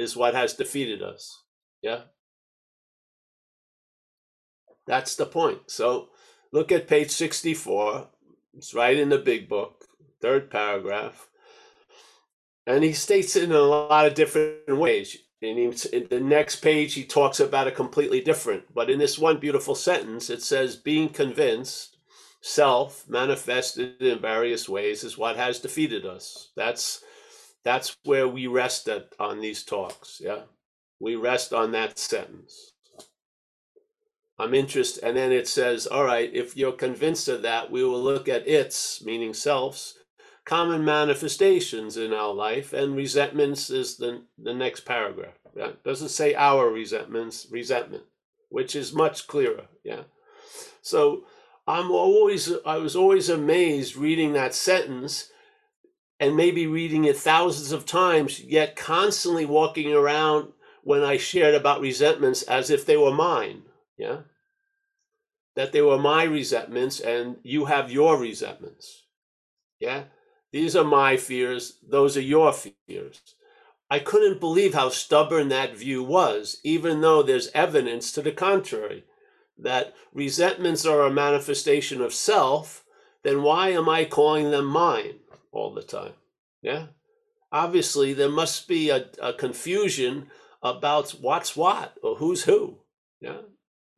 is what has defeated us. Yeah. That's the point. So look at page 64. It's right in the big book, third paragraph. And he states it in a lot of different ways. And he, in the next page, he talks about it completely different. But in this one beautiful sentence, it says, being convinced, self manifested in various ways, is what has defeated us. That's that's where we rest at, on these talks. Yeah, we rest on that sentence. I'm interested, and then it says, all right, if you're convinced of that, we will look at its, meaning selves, common manifestations in our life, and resentments is the, the next paragraph. Yeah? Doesn't say our resentments, resentment, which is much clearer. Yeah. So I'm always I was always amazed reading that sentence and maybe reading it thousands of times, yet constantly walking around when I shared about resentments as if they were mine. Yeah. That they were my resentments and you have your resentments. Yeah. These are my fears, those are your fears. I couldn't believe how stubborn that view was, even though there's evidence to the contrary that resentments are a manifestation of self, then why am I calling them mine all the time? Yeah. Obviously, there must be a, a confusion about what's what or who's who. Yeah.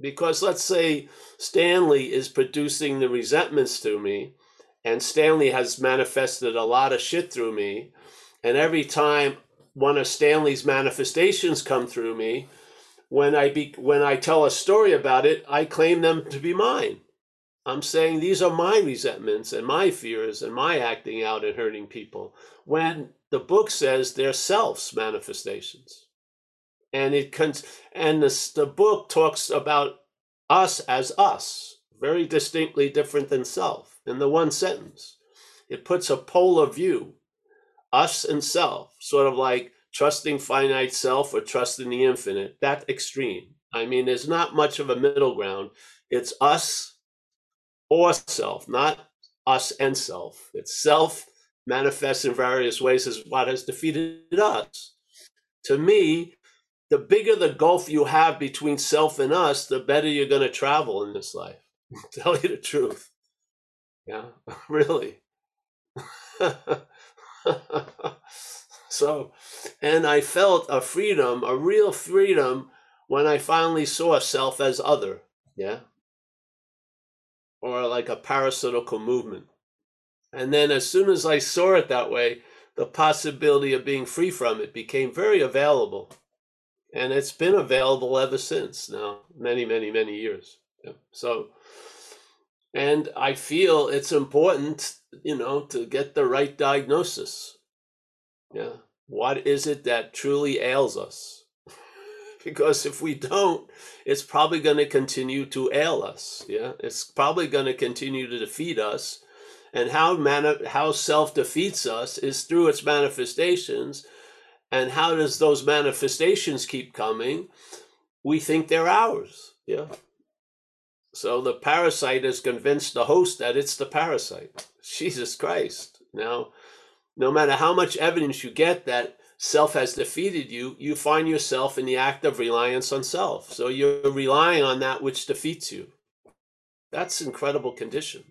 Because let's say Stanley is producing the resentments to me, and Stanley has manifested a lot of shit through me. And every time one of Stanley's manifestations come through me, when I be, when I tell a story about it, I claim them to be mine. I'm saying these are my resentments and my fears and my acting out and hurting people. When the book says they're self's manifestations, and it can, and the book talks about us as us, very distinctly different than self in the one sentence. It puts a polar view, us and self, sort of like trusting finite self or trusting the infinite, that extreme. I mean, there's not much of a middle ground. It's us or self, not us and self. It's self manifests in various ways as what has defeated us. To me, the bigger the gulf you have between self and us, the better you're going to travel in this life. Tell you the truth. Yeah, really. so, and I felt a freedom, a real freedom, when I finally saw self as other. Yeah. Or like a parasitical movement. And then as soon as I saw it that way, the possibility of being free from it became very available. And it's been available ever since now, many, many, many years. So, and I feel it's important, you know, to get the right diagnosis. Yeah. What is it that truly ails us? Because if we don't, it's probably going to continue to ail us. Yeah. It's probably going to continue to defeat us. And how mani- how self defeats us is through its manifestations. And how does those manifestations keep coming? We think they're ours. Yeah. So the parasite has convinced the host that it's the parasite. Jesus Christ. Now, no matter how much evidence you get that self has defeated you, you find yourself in the act of reliance on self. So you're relying on that which defeats you. That's incredible condition.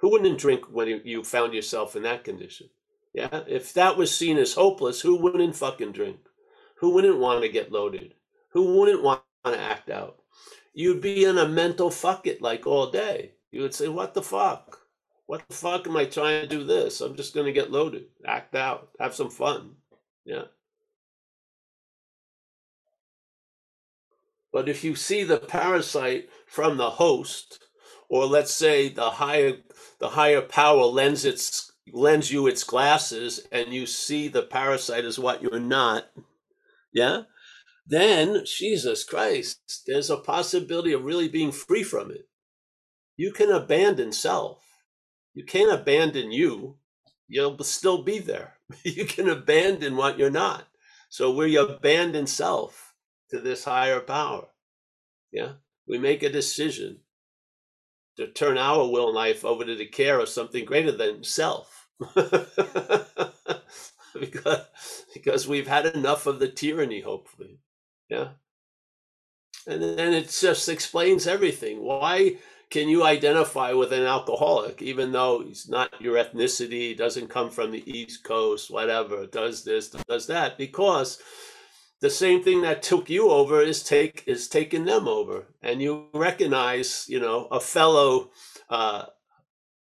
Who wouldn't drink when you found yourself in that condition? Yeah, if that was seen as hopeless, who wouldn't fucking drink? Who wouldn't want to get loaded? Who wouldn't want to act out? you'd be in a mental fuck it like all day. You would say, What the fuck? What the fuck am I trying to do this? I'm just going to get loaded, act out, have some fun. Yeah. But if you see the parasite from the host, or let's say the higher the higher power lends its lends you its glasses and you see the parasite as what you're not, yeah, then Jesus Christ, there's a possibility of really being free from it. You can abandon self. You can't abandon you. You'll still be there. You can abandon what you're not. So we abandon self to this higher power. Yeah. We make a decision to turn our will life over to the care of something greater than self. because because we've had enough of the tyranny, hopefully. Yeah. And then it just explains everything. Why can you identify with an alcoholic, even though he's not your ethnicity, doesn't come from the East Coast, whatever, does this, does that? Because the same thing that took you over is take is taking them over, and you recognize, you know, a fellow, uh,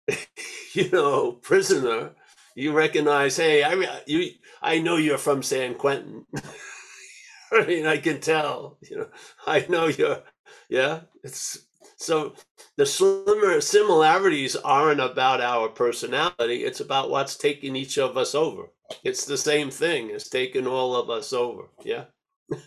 you know, prisoner. You recognize, hey, I mean you, I know you're from San Quentin. I mean, I can tell. You know, I know you're. Yeah, it's so the similarities aren't about our personality, it's about what's taking each of us over. It's the same thing as taking all of us over. Yeah.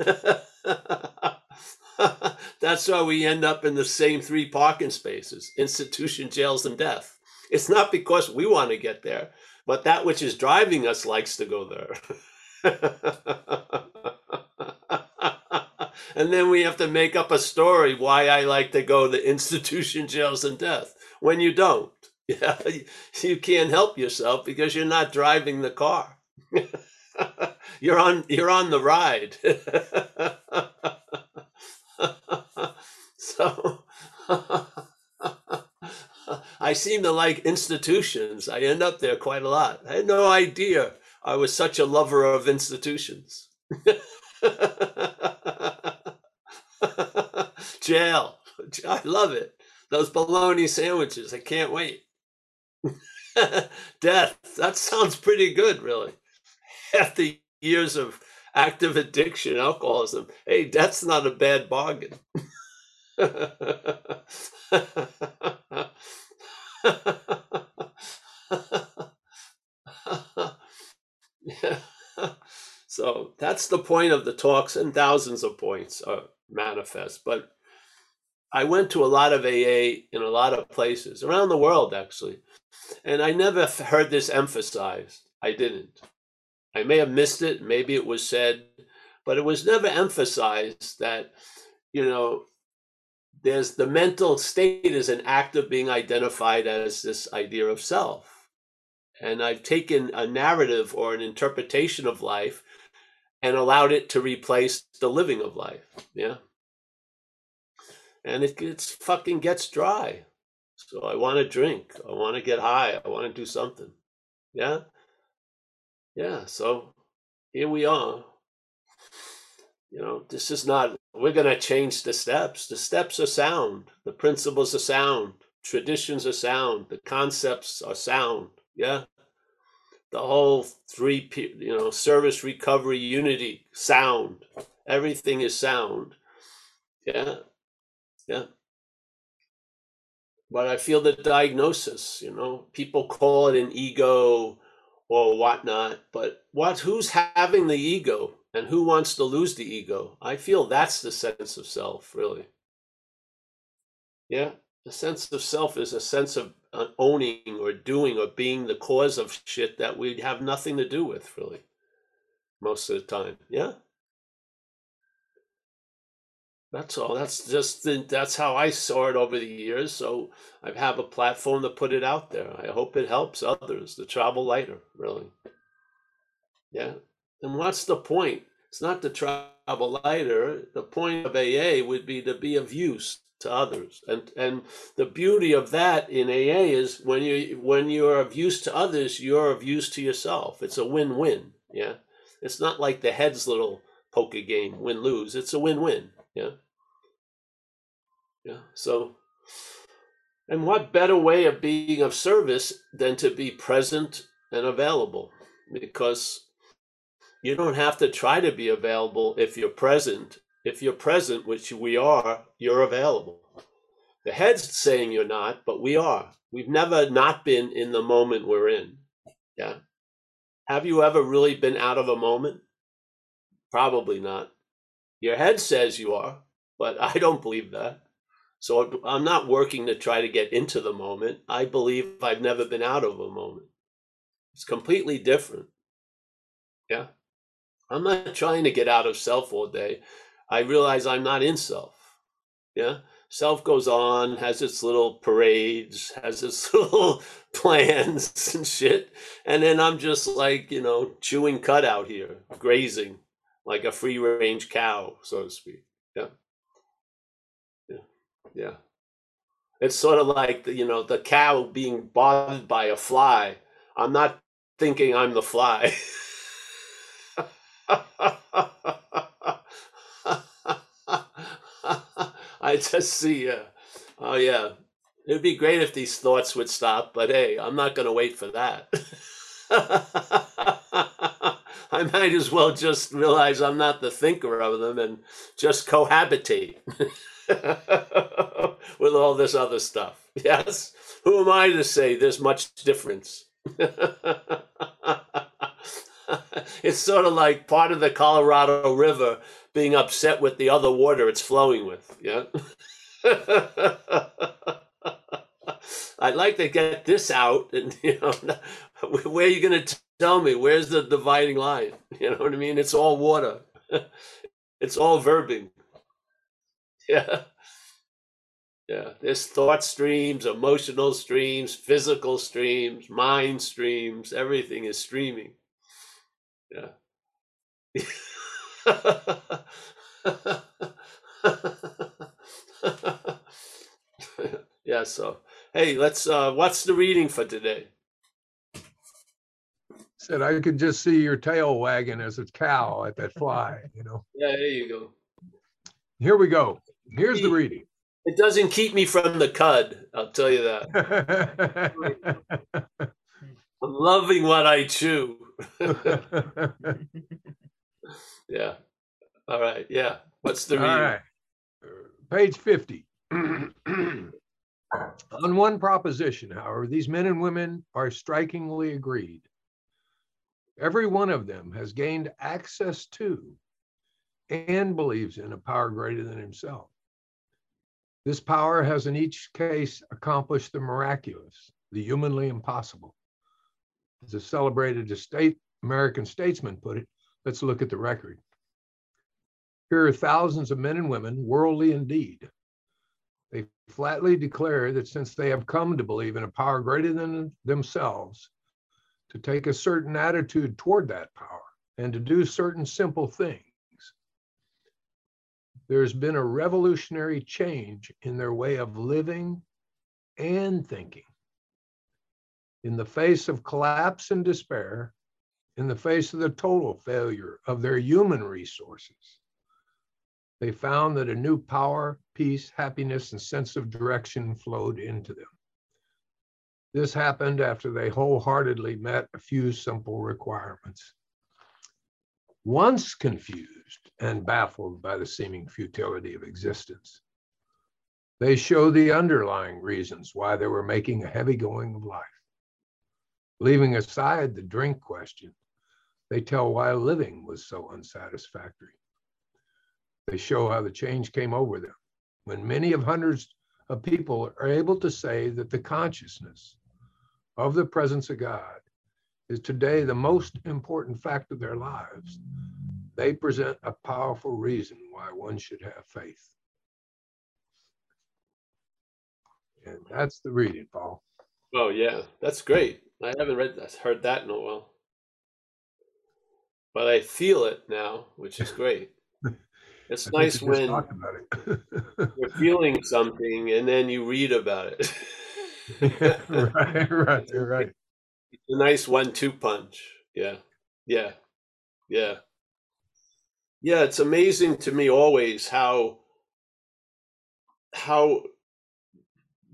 That's why we end up in the same three parking spaces institution, jails, and death. It's not because we want to get there, but that which is driving us likes to go there. and then we have to make up a story why I like to go to institution jails and death when you don't. Yeah, you can't help yourself because you're not driving the car. you're on you're on the ride. so I seem to like institutions. I end up there quite a lot. I had no idea I was such a lover of institutions. Jail. I love it. Those bologna sandwiches. I can't wait. Death. That sounds pretty good, really. After years of active addiction, alcoholism. Hey, that's not a bad bargain. So that's the point of the talks, and thousands of points are manifest. But I went to a lot of AA in a lot of places around the world, actually, and I never heard this emphasized. I didn't. I may have missed it, maybe it was said, but it was never emphasized that, you know, there's the mental state is an act of being identified as this idea of self. And I've taken a narrative or an interpretation of life and allowed it to replace the living of life. Yeah. And it gets fucking gets dry. So I want to drink. I want to get high. I want to do something. Yeah. Yeah. So here we are. You know, this is not, we're going to change the steps. The steps are sound. The principles are sound. Traditions are sound. The concepts are sound. Yeah the whole three you know service recovery unity sound. Everything is sound. Yeah. Yeah. But i feel the diagnosis you know. People call it an ego or whatnot but what who's having the ego? And who wants to lose the ego? I feel that's the sense of self really. Yeah. The sense of self is a sense of Uh, owning or doing or being the cause of shit that we have nothing to do with, really, most of the time. Yeah. That's all. That's just that's how I saw it over the years. So I have a platform to put it out there. I hope it helps others to travel lighter. Really. Yeah. And what's the point? It's not to travel lighter. The point of AA would be to be of use to others. And and the beauty of that in AA is when you when you're of use to others, you're of use to yourself. It's a win-win. Yeah. It's not like the head's little poker game, win lose. It's a win-win. Yeah. Yeah. So and what better way of being of service than to be present and available? Because you don't have to try to be available if you're present if you're present, which we are, you're available. The head's saying you're not, but we are. We've never not been in the moment we're in. Yeah. Have you ever really been out of a moment? Probably not. Your head says you are, but I don't believe that. So I'm not working to try to get into the moment. I believe I've never been out of a moment. It's completely different. Yeah. I'm not trying to get out of self all day. I realize I'm not in self. Yeah. Self goes on, has its little parades, has its little plans and shit. And then I'm just like, you know, chewing cut out here, grazing like a free range cow, so to speak. Yeah. Yeah. Yeah. It's sort of like, the, you know, the cow being bothered by a fly. I'm not thinking I'm the fly. I just see, uh, oh yeah, it'd be great if these thoughts would stop, but hey, I'm not going to wait for that. I might as well just realize I'm not the thinker of them and just cohabitate with all this other stuff. Yes? Who am I to say there's much difference? it's sort of like part of the Colorado River being upset with the other water it's flowing with. Yeah. I'd like to get this out, and you know, where are you going to tell me? Where's the dividing line? You know what I mean? It's all water. it's all verbing. Yeah. Yeah. There's thought streams, emotional streams, physical streams, mind streams. Everything is streaming. Yeah. yeah, so hey, let's uh what's the reading for today? Said I could just see your tail wagging as a cow at that fly, you know. Yeah, there you go. Here we go. Here's the reading. It doesn't keep me from the cud, I'll tell you that. I'm loving what I chew. Yeah. All right. Yeah. What's the right. Page 50. On one proposition, however, these men and women are strikingly agreed. Every one of them has gained access to and believes in a power greater than himself. This power has in each case accomplished the miraculous, the humanly impossible. As a celebrated estate, American statesman put it, let's look at the record. Here are thousands of men and women, worldly indeed. They flatly declare that since they have come to believe in a power greater than themselves, to take a certain attitude toward that power and to do certain simple things, there's been a revolutionary change in their way of living and thinking. In the face of collapse and despair, in the face of the total failure of their human resources, they found that a new power, peace, happiness, and sense of direction flowed into them. This happened after they wholeheartedly met a few simple requirements. Once confused and baffled by the seeming futility of existence, they show the underlying reasons why they were making a heavy going of life. Leaving aside the drink question, they tell why living was so unsatisfactory. They show how the change came over them when many of hundreds of people are able to say that the consciousness of the presence of God is today the most important fact of their lives. They present a powerful reason why one should have faith. And that's the reading, Paul. Oh yeah, that's great. I haven't read heard that in a while, but I feel it now, which is great. It's nice think we just when it. you're feeling something and then you read about it. right, right, you're right. It's a nice one-two punch. Yeah, yeah, yeah, yeah. It's amazing to me always how how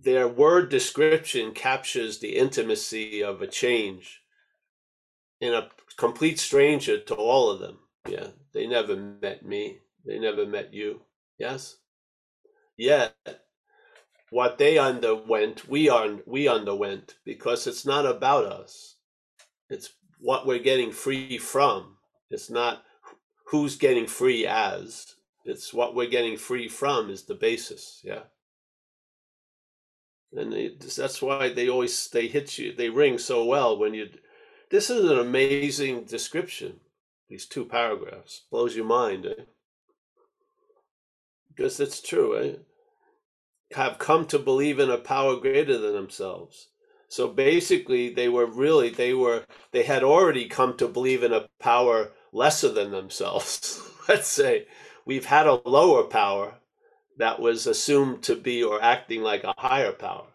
their word description captures the intimacy of a change in a complete stranger to all of them. Yeah, they never met me. They never met you. Yes. Yet, what they underwent, we are we underwent because it's not about us. It's what we're getting free from. It's not who's getting free as. It's what we're getting free from is the basis. Yeah. And that's why they always they hit you. They ring so well when you. This is an amazing description. These two paragraphs blows your mind. Eh? Because it's true. Eh? have come to believe in a power greater than themselves. So basically, they were really, they were, they had already come to believe in a power lesser than themselves. Let's say we've had a lower power that was assumed to be or acting like a higher power.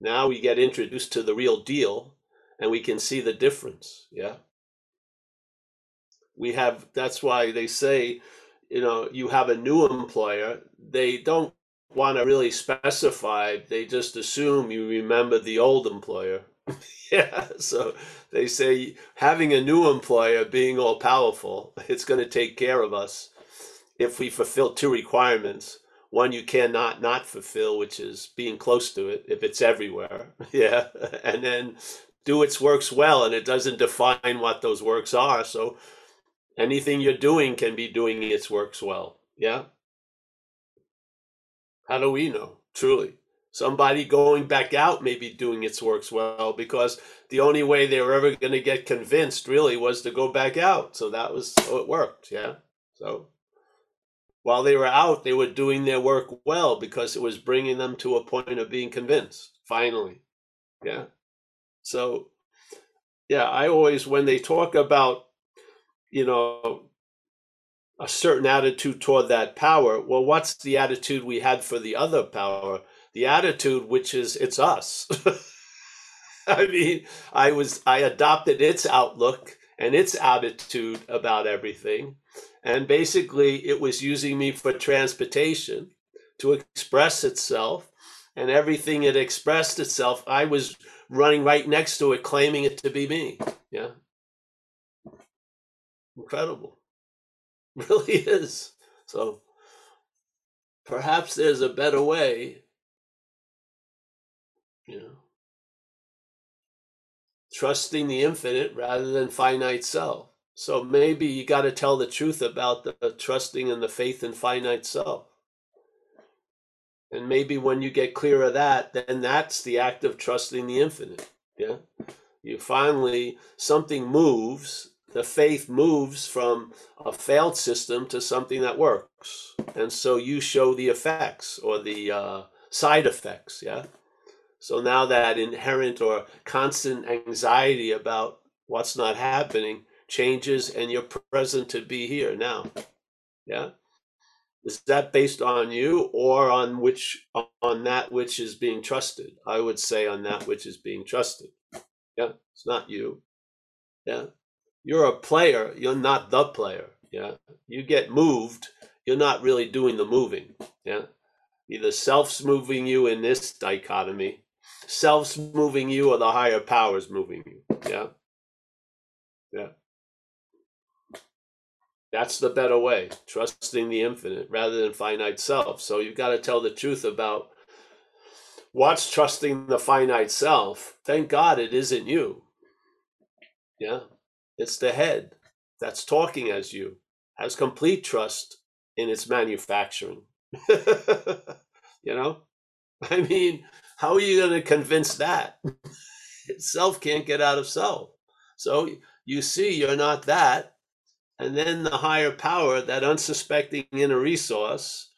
Now we get introduced to the real deal and we can see the difference. Yeah. We have, that's why they say, you know, you have a new employer, they don't want to really specify, they just assume you remember the old employer. yeah. So they say having a new employer being all powerful, it's going to take care of us if we fulfill two requirements one you cannot not fulfill which is being close to it if it's everywhere yeah and then do its works well and it doesn't define what those works are. So anything you're doing can be doing its works well. Yeah. How do we know? Truly. Somebody going back out may be doing its works well because the only way they were ever going to get convinced really was to go back out. So that was so it worked. Yeah. So while they were out, they were doing their work well because it was bringing them to a point of being convinced, finally. Yeah. So, yeah, I always, when they talk about, you know, a certain attitude toward that power, well, what's the attitude we had for the other power? The attitude, which is, it's us. I mean, I was, I adopted its outlook and its attitude about everything and basically, it was using me for transportation to express itself. And everything it expressed itself, I was running right next to it, claiming it to be me. Yeah. Incredible. Really is. So perhaps there's a better way. You know, trusting the infinite rather than finite self. So maybe you got to tell the truth about the trusting and the faith in finite self. And maybe when you get clear of that, then that's the act of trusting the infinite. Yeah. You finally, something moves, the faith moves from a failed system to something that works. And so you show the effects or the uh, side effects. Yeah. So now that inherent or constant anxiety about what's not happening changes and you're present to be here now. Yeah. Is that based on you or on which on that which is being trusted? I would say on that which is being trusted. Yeah. It's not you. Yeah. You're a player, you're not the player. Yeah. You get moved, you're not really doing the moving. Yeah. Either self's moving you in this dichotomy, self's moving you or the higher powers moving you. Yeah. Yeah. That's the better way, trusting the infinite rather than finite self. So you've got to tell the truth about what's trusting the finite self. Thank God it isn't you. Yeah, it's the head that's talking as you, has complete trust in its manufacturing. you know, I mean, how are you going to convince that? self can't get out of self. So you see, you're not that and then the higher power, that unsuspecting inner resource,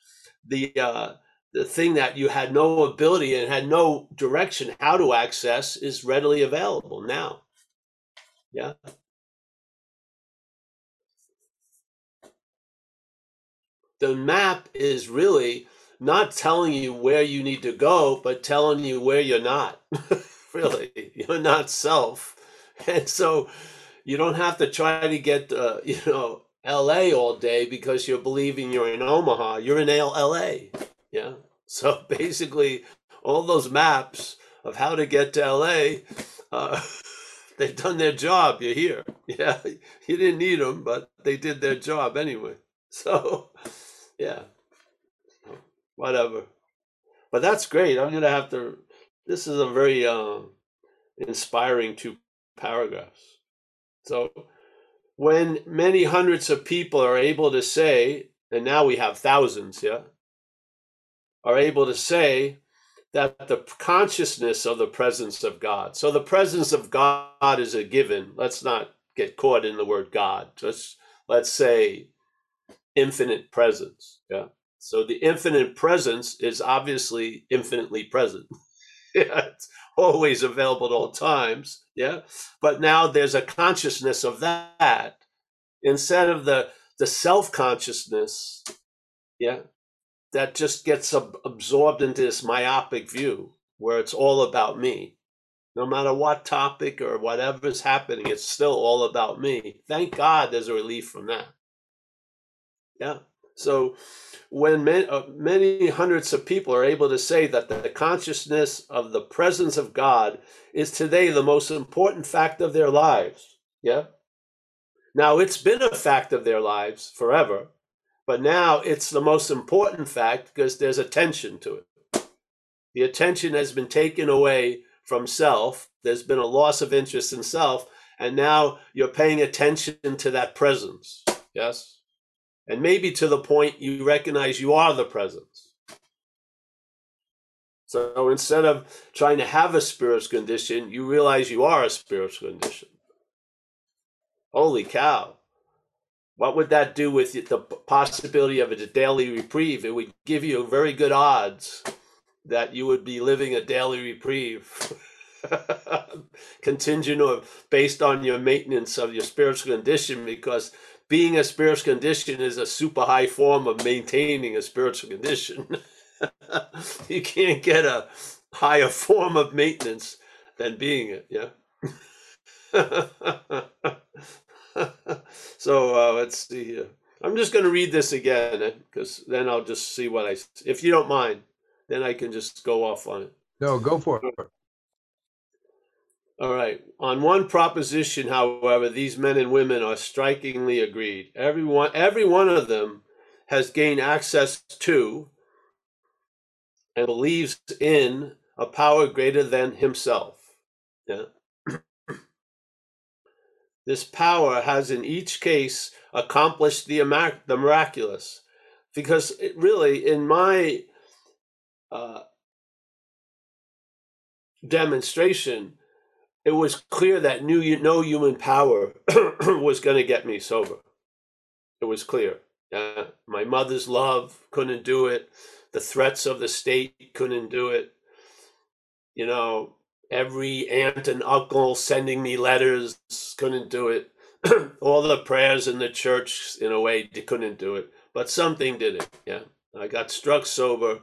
the uh, the thing that you had no ability and had no direction how to access is readily available now. Yeah. The map is really not telling you where you need to go, but telling you where you're not. really, you're not self. And so you don't have to try to get uh, you know LA all day because you're believing you're in Omaha. You're in LA. Yeah. So basically, all those maps of how to get to LA, uh, they've done their job. You're here. Yeah. You didn't need them, but they did their job anyway. So, yeah. Whatever. But that's great. I'm gonna have to. This is a very uh, inspiring two paragraphs. So when many hundreds of people are able to say, and now we have thousands, yeah, are able to say that the consciousness of the presence of God. So the presence of God is a given. Let's not get caught in the word God. Just let's say infinite presence. Yeah. So the infinite presence is obviously infinitely present. yeah, it's always available at all times. Yeah. But now there's a consciousness of that instead of the the self consciousness. Yeah. That just gets ab- absorbed into this myopic view where it's all about me. No matter what topic or whatever's happening, it's still all about me. Thank God there's a relief from that. Yeah. So when many, uh, many hundreds of people are able to say that the consciousness of the presence of God is today the most important fact of their lives. Yeah. Now it's been a fact of their lives forever, but now it's the most important fact because there's attention to it. The attention has been taken away from self. There's been a loss of interest in self, and now you're paying attention to that presence. Yes and maybe to the point you recognize you are the presence. So instead of trying to have a spiritual condition, you realize you are a spiritual condition. Holy cow. What would that do with the possibility of a daily reprieve? It would give you very good odds that you would be living a daily reprieve. contingent or based on your maintenance of your spiritual condition because being a spiritual condition is a super high form of maintaining a spiritual condition. you can't get a higher form of maintenance than being it, yeah. so uh, let's see here. I'm just going to read this again because then I'll just see what I. If you don't mind, then I can just go off on it. No, go for it. All right. On one proposition, however, these men and women are strikingly agreed. Everyone, every one of them has gained access to and believes in a power greater than himself. Yeah. this power has, in each case, accomplished the, the miraculous. Because really, in my uh, demonstration, it was clear that new, no human power was going to get me sober. It was clear. Uh, my mother's love couldn't do it. The threats of the state couldn't do it. You know, every aunt and uncle sending me letters couldn't do it. All the prayers in the church, in a way, couldn't do it. But something did it. Yeah. I got struck sober,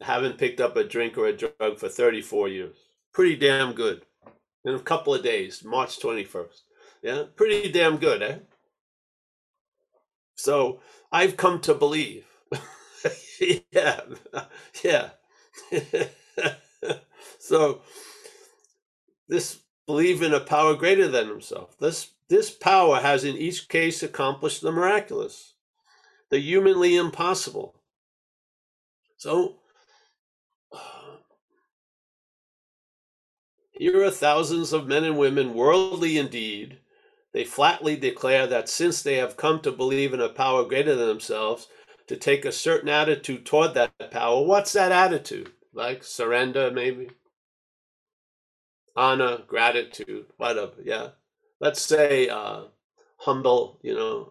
haven't picked up a drink or a drug for 34 years. Pretty damn good in a couple of days, March 21st. Yeah, pretty damn good, eh? So I've come to believe. yeah, yeah. so this believe in a power greater than himself. This this power has in each case accomplished the miraculous, the humanly impossible. So Here are thousands of men and women, worldly indeed. They flatly declare that since they have come to believe in a power greater than themselves, to take a certain attitude toward that power. What's that attitude? Like surrender, maybe? Honor, gratitude, whatever, yeah. Let's say uh, humble, you know.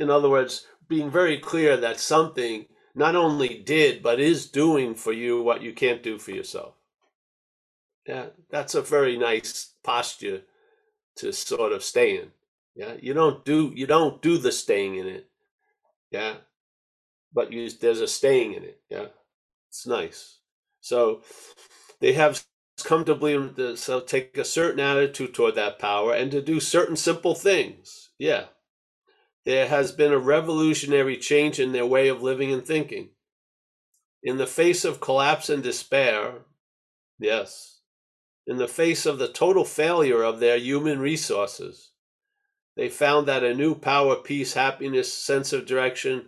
In other words, being very clear that something not only did, but is doing for you what you can't do for yourself. Yeah, that's a very nice posture to sort of stay in. Yeah, you don't do you don't do the staying in it. Yeah, but you there's a staying in it. Yeah, it's nice. So they have that so take a certain attitude toward that power and to do certain simple things. Yeah, there has been a revolutionary change in their way of living and thinking. In the face of collapse and despair, yes, in the face of the total failure of their human resources. They found that a new power, peace, happiness, sense of direction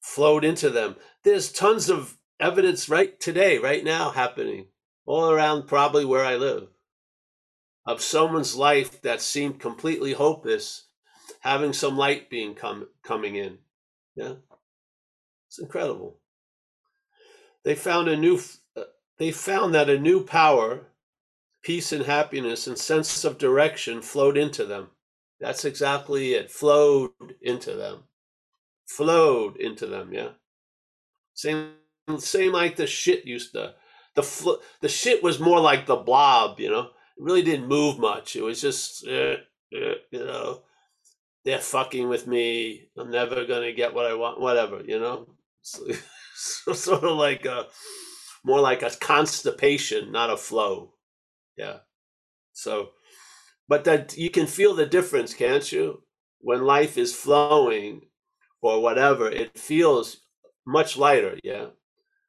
flowed into them. There's tons of evidence right today, right now, happening all around probably where I live of someone's life that seemed completely hopeless having some light being come, coming in. Yeah. It's incredible. They found a new uh, they found that a new power peace and happiness and sense of direction flowed into them. That's exactly it, flowed into them. flowed into them. Yeah, same same like the shit used to. The fl- the shit was more like the blob. You know, it really didn't move much. It was just uh, uh, you know they're fucking with me. I'm never gonna get what I want. Whatever. You know, so, so sort of like a more like a constipation, not a flow. Yeah. So, but that you can feel the difference, can't you? When life is flowing or whatever, it feels much lighter. Yeah.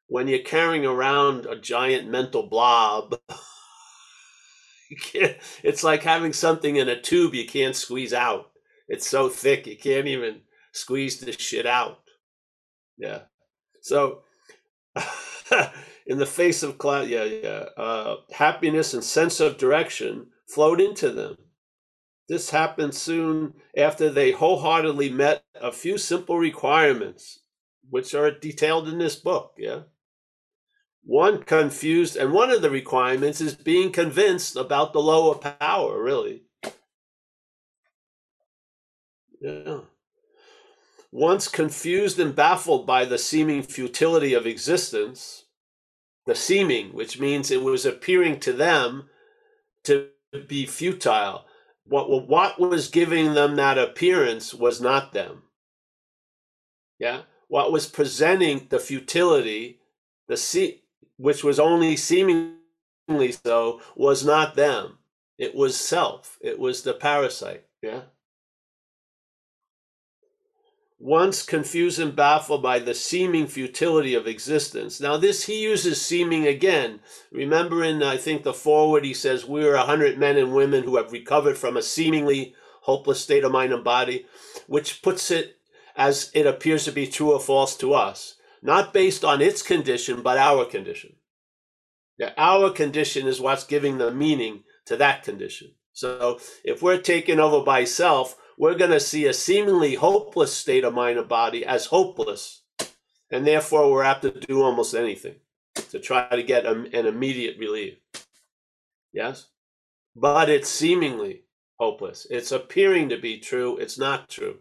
When you're carrying around a giant mental blob, it's like having something in a tube you can't squeeze out. It's so thick you can't even squeeze the shit out. Yeah. So, in the face of cloud, yeah, yeah, uh, happiness and sense of direction flowed into them. This happened soon after they wholeheartedly met a few simple requirements, which are detailed in this book. Yeah. One confused, and one of the requirements is being convinced about the lower power, really. Yeah. Once confused and baffled by the seeming futility of existence, the seeming, which means it was appearing to them to be futile. What, what was giving them that appearance was not them. Yeah. What was presenting the futility, the see, which was only seemingly so, was not them. It was self. It was the parasite. Yeah once confused and baffled by the seeming futility of existence. Now, this he uses seeming again. Remember, in I think the foreword, he says, We're a hundred men and women who have recovered from a seemingly hopeless state of mind and body, which puts it as it appears to be true or false to us, not based on its condition, but our condition. Yeah, our condition is what's giving the meaning to that condition. So if we're taken over by self, we're going to see a seemingly hopeless state of mind and body as hopeless. And therefore, we're apt to do almost anything to try to get an immediate relief. Yes? But it's seemingly hopeless. It's appearing to be true. It's not true.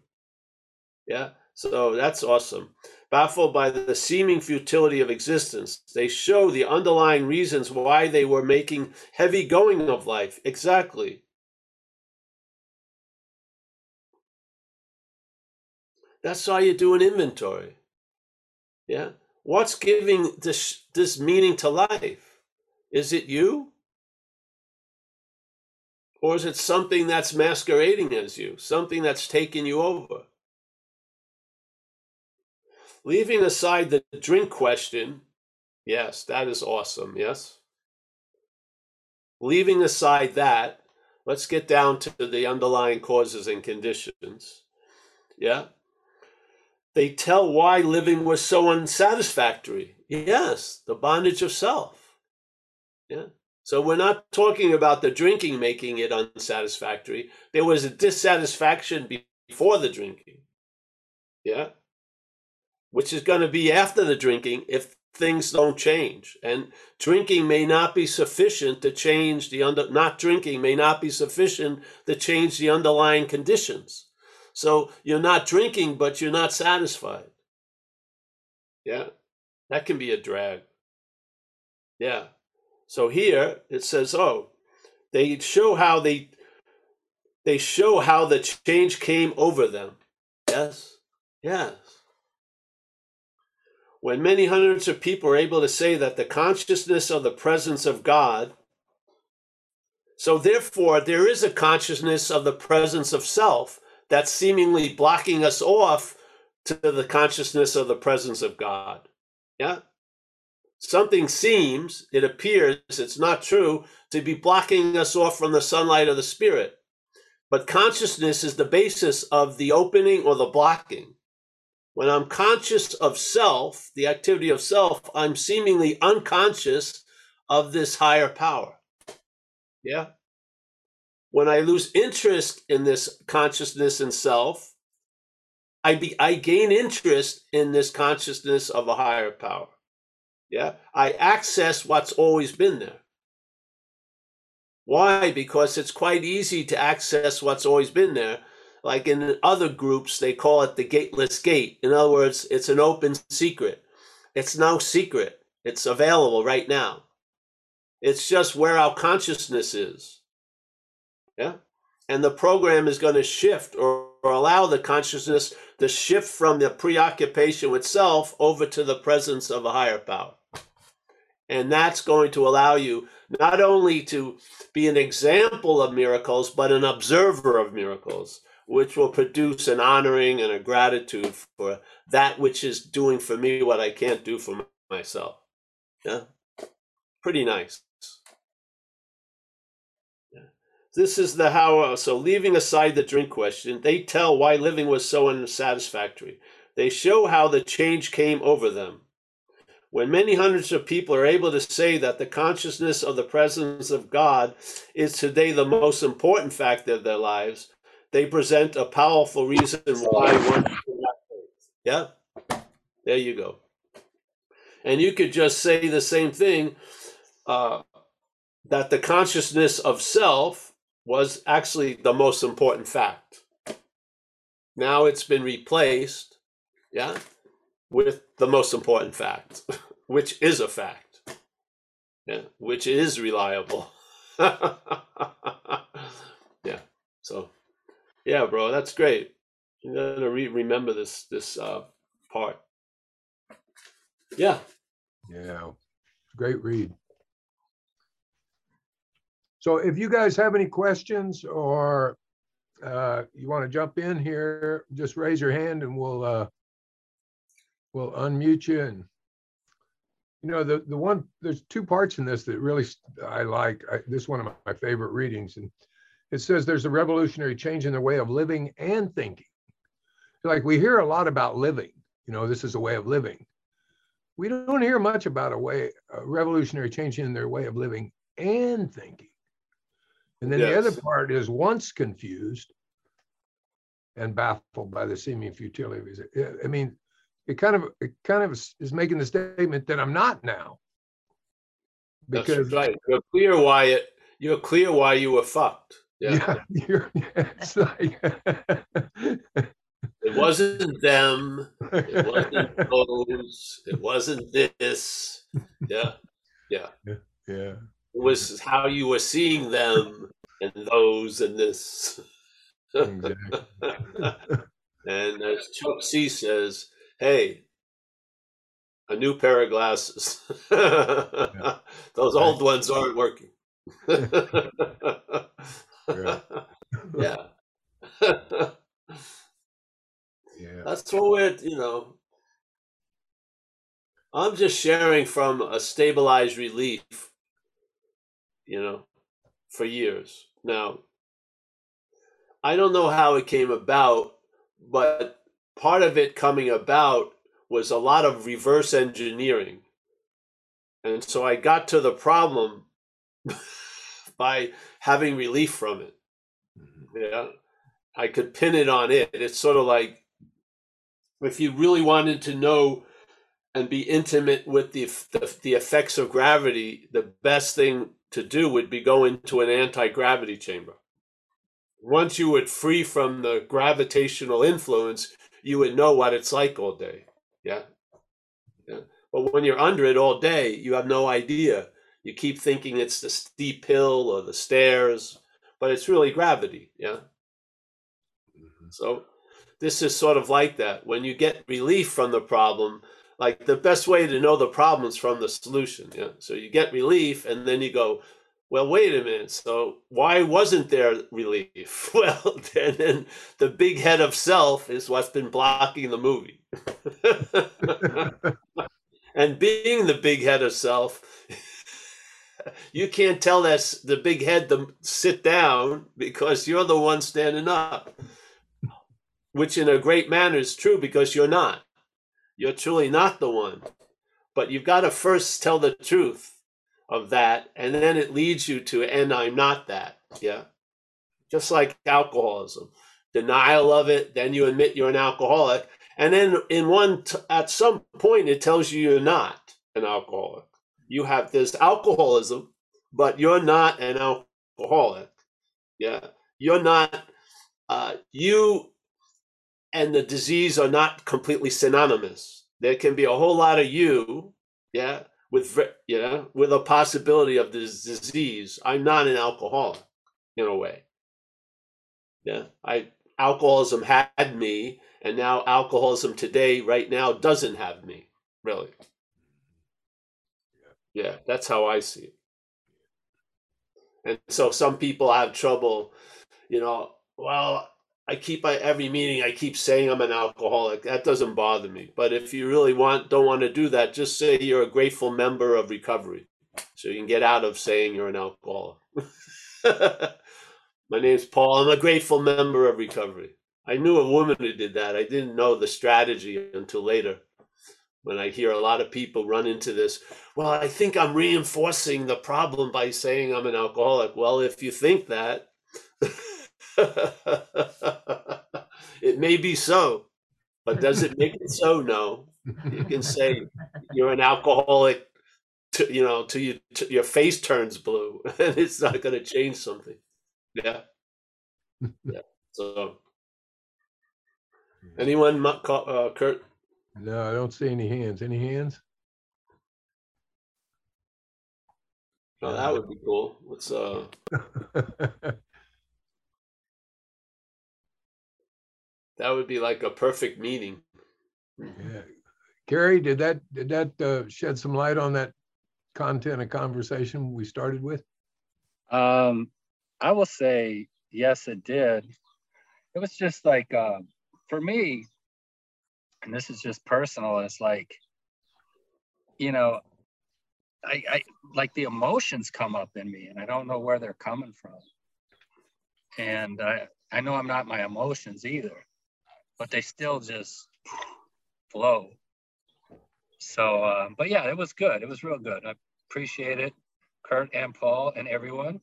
Yeah? So that's awesome. Baffled by the seeming futility of existence, they show the underlying reasons why they were making heavy going of life. Exactly. That's how you do an inventory. Yeah. What's giving this this meaning to life? Is it you? Or is it something that's masquerading as you, something that's taking you over? Leaving aside the drink question, yes, that is awesome, yes? Leaving aside that, let's get down to the underlying causes and conditions. Yeah? They tell why living was so unsatisfactory. Yes, the bondage of self. Yeah. So we're not talking about the drinking making it unsatisfactory. There was a dissatisfaction before the drinking. Yeah. Which is going to be after the drinking if things don't change. And drinking may not be sufficient to change the under not drinking may not be sufficient to change the underlying conditions. So you're not drinking, but you're not satisfied. Yeah, that can be a drag. Yeah. So here it says, oh, they show how they they show how the change came over them. Yes. Yes. When many hundreds of people are able to say that the consciousness of the presence of God, so therefore there is a consciousness of the presence of self that's seemingly blocking us off to the consciousness of the presence of God. Yeah? Something seems, it appears, it's not true, to be blocking us off from the sunlight of the Spirit. But consciousness is the basis of the opening or the blocking. When I'm conscious of self, the activity of self, I'm seemingly unconscious of this higher power. Yeah? When I lose interest in this consciousness and self, I be I gain interest in this consciousness of a higher power. Yeah, I access what's always been there. Why? Because it's quite easy to access what's always been there. like in other groups, they call it the gateless gate. In other words, it's an open secret. It's no secret. It's available right now. It's just where our consciousness is. Yeah. And the program is going to shift or, or allow the consciousness to shift from the preoccupation with self over to the presence of a higher power. And that's going to allow you not only to be an example of miracles, but an observer of miracles, which will produce an honoring and a gratitude for that which is doing for me what I can't do for myself. Yeah. Pretty nice. This is the how. So, leaving aside the drink question, they tell why living was so unsatisfactory. They show how the change came over them. When many hundreds of people are able to say that the consciousness of the presence of God is today the most important factor of their lives, they present a powerful reason why one. Yeah, there you go. And you could just say the same thing uh, that the consciousness of self was actually the most important fact. Now it's been replaced, yeah, with the most important fact, which is a fact, yeah, which is reliable. yeah. So, yeah, bro, that's great. You gotta re- remember this this uh, part. Yeah. Yeah. Great read. So if you guys have any questions or uh, you want to jump in here, just raise your hand and we'll uh, we'll unmute you. And you know the the one there's two parts in this that really I like. I, this is one of my favorite readings, and it says there's a revolutionary change in the way of living and thinking. Like we hear a lot about living. You know, this is a way of living. We don't hear much about a way a revolutionary change in their way of living and thinking. And then yes. the other part is once confused and baffled by the seeming futility of his. I mean, it kind of it kind of is making the statement that I'm not now. Because That's right. You're clear why it. You're clear why you were fucked. Yeah. yeah it's like. it wasn't them. It wasn't those. It wasn't this. Yeah. Yeah. Yeah. yeah was how you were seeing them and those and this. Exactly. and as Chuck C says, hey, a new pair of glasses. yeah. Those old ones aren't working. yeah. yeah. That's what we're, you know. I'm just sharing from a stabilized relief you know, for years. Now, I don't know how it came about, but part of it coming about was a lot of reverse engineering. And so I got to the problem by having relief from it. Mm-hmm. Yeah. I could pin it on it. It's sort of like if you really wanted to know and be intimate with the, the, the effects of gravity, the best thing to do would be go into an anti-gravity chamber. Once you would free from the gravitational influence, you would know what it's like all day. Yeah. Yeah. But when you're under it all day, you have no idea. You keep thinking it's the steep hill or the stairs, but it's really gravity. Yeah. Mm-hmm. So this is sort of like that. When you get relief from the problem, like the best way to know the problems from the solution. Yeah. So you get relief and then you go, well, wait a minute. So why wasn't there relief? Well, then the big head of self is what's been blocking the movie. and being the big head of self, you can't tell that the big head to sit down because you're the one standing up, which in a great manner is true because you're not. You're truly not the one. But you've got to first tell the truth of that, and then it leads you to, and I'm not that. Yeah. Just like alcoholism. Denial of it, then you admit you're an alcoholic. And then in one, t- at some point, it tells you you're not an alcoholic. You have this alcoholism, but you're not an alcoholic. Yeah. You're not uh, you and the disease are not completely synonymous. There can be a whole lot of you, yeah, with you know, with a possibility of this disease. I'm not an alcoholic in a way. Yeah, I alcoholism had me, and now alcoholism today, right now, doesn't have me. Really. Yeah, that's how I see it. And so some people have trouble, you know, well, I keep every meeting I keep saying I'm an alcoholic. That doesn't bother me. But if you really want don't want to do that, just say you're a grateful member of recovery. So you can get out of saying you're an alcoholic. My name's Paul. I'm a grateful member of recovery. I knew a woman who did that. I didn't know the strategy until later. When I hear a lot of people run into this, well, I think I'm reinforcing the problem by saying I'm an alcoholic. Well, if you think that, it may be so, but does it make it so? No. You can say you're an alcoholic, to, you know, till you, to your face turns blue, and it's not going to change something. Yeah. Yeah. So, anyone, uh, Kurt? No, I don't see any hands. Any hands? Oh, that would be cool. Let's uh That would be like a perfect meeting. Yeah. Gary, did that did that uh, shed some light on that content of conversation we started with? Um, I will say yes, it did. It was just like uh, for me, and this is just personal. It's like, you know, I, I like the emotions come up in me, and I don't know where they're coming from. And I I know I'm not my emotions either but they still just flow. So, uh, but yeah, it was good. It was real good. I appreciate it, Kurt and Paul and everyone.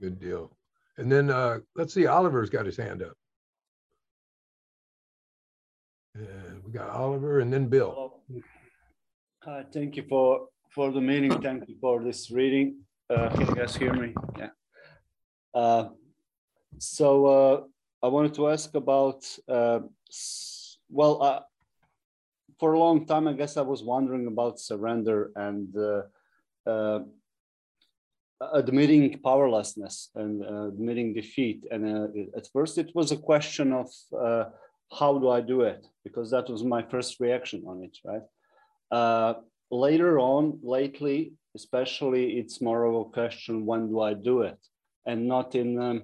Good deal. And then uh, let's see, Oliver's got his hand up. And we got Oliver and then Bill. Hi, thank you for for the meeting. Thank you for this reading. Uh, can you guys hear me? Yeah. Uh, so uh, I wanted to ask about, uh, well, uh, for a long time, I guess I was wondering about surrender and uh, uh admitting powerlessness and uh, admitting defeat. And uh, at first, it was a question of how do I do it? Because that was my first reaction on it, right? later on, lately, especially, it's more of a question when do I do it? And not in um,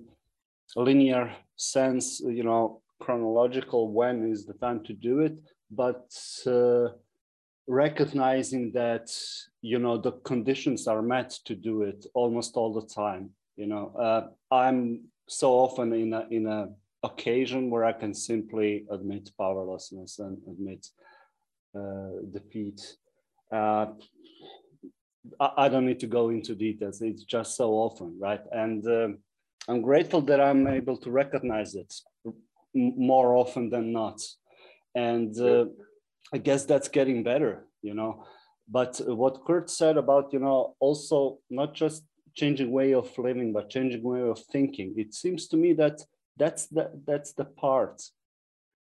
linear sense, you know, chronological when is the time to do it, but uh, recognizing that, you know, the conditions are met to do it almost all the time. You know, uh, I'm so often in a, in a occasion where I can simply admit powerlessness and admit uh, defeat. Uh, I, I, don't need to go into details. It's just so often, right? And um, I'm grateful that I'm able to recognize it more often than not. And uh, I guess that's getting better, you know. But what Kurt said about, you know, also not just changing way of living, but changing way of thinking, it seems to me that that's the, that's the part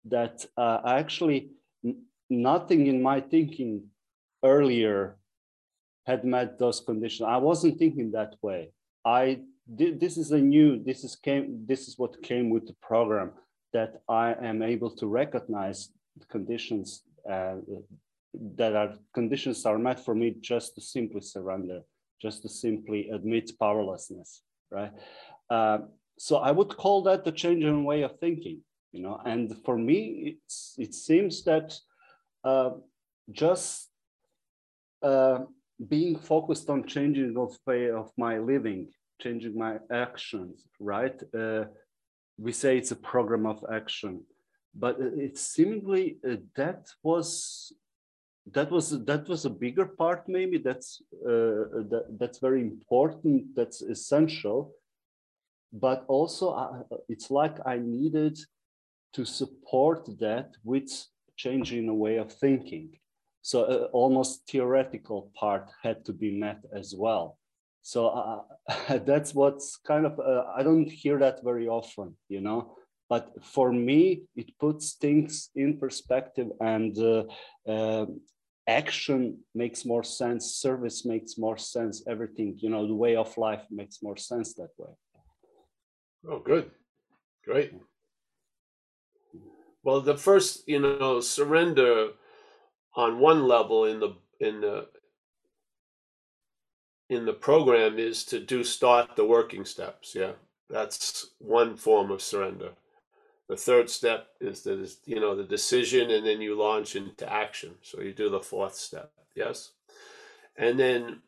that uh, actually nothing in my thinking earlier had met those conditions. I wasn't thinking that way. I this is a new, this is came, this is what came with the program that I am able to recognize the conditions uh, that are conditions are met for me just to simply surrender, just to simply admit powerlessness, right? Uh, so I would call that the change in way of thinking, you know. And for me, it's it seems that uh, just uh, being focused on changing of way of my living changing my actions, right? Uh, we say it's a program of action, but it seemingly uh, that was that was that was a bigger part maybe that's uh, that, that's very important that's essential but also uh, it's like i needed to support that with changing a way of thinking so uh, almost theoretical part had to be met as well So uh, that's what's kind of, uh, I don't hear that very often, you know. But for me, it puts things in perspective and uh, uh, action makes more sense, service makes more sense, everything, you know, the way of life makes more sense that way. Oh, good. Great. Well, the first, you know, surrender on one level in the in the in the program is to do start the working steps. Yeah, that's one form of surrender. The third step is the you know the decision, and then you launch into action. So you do the fourth step. Yes, and then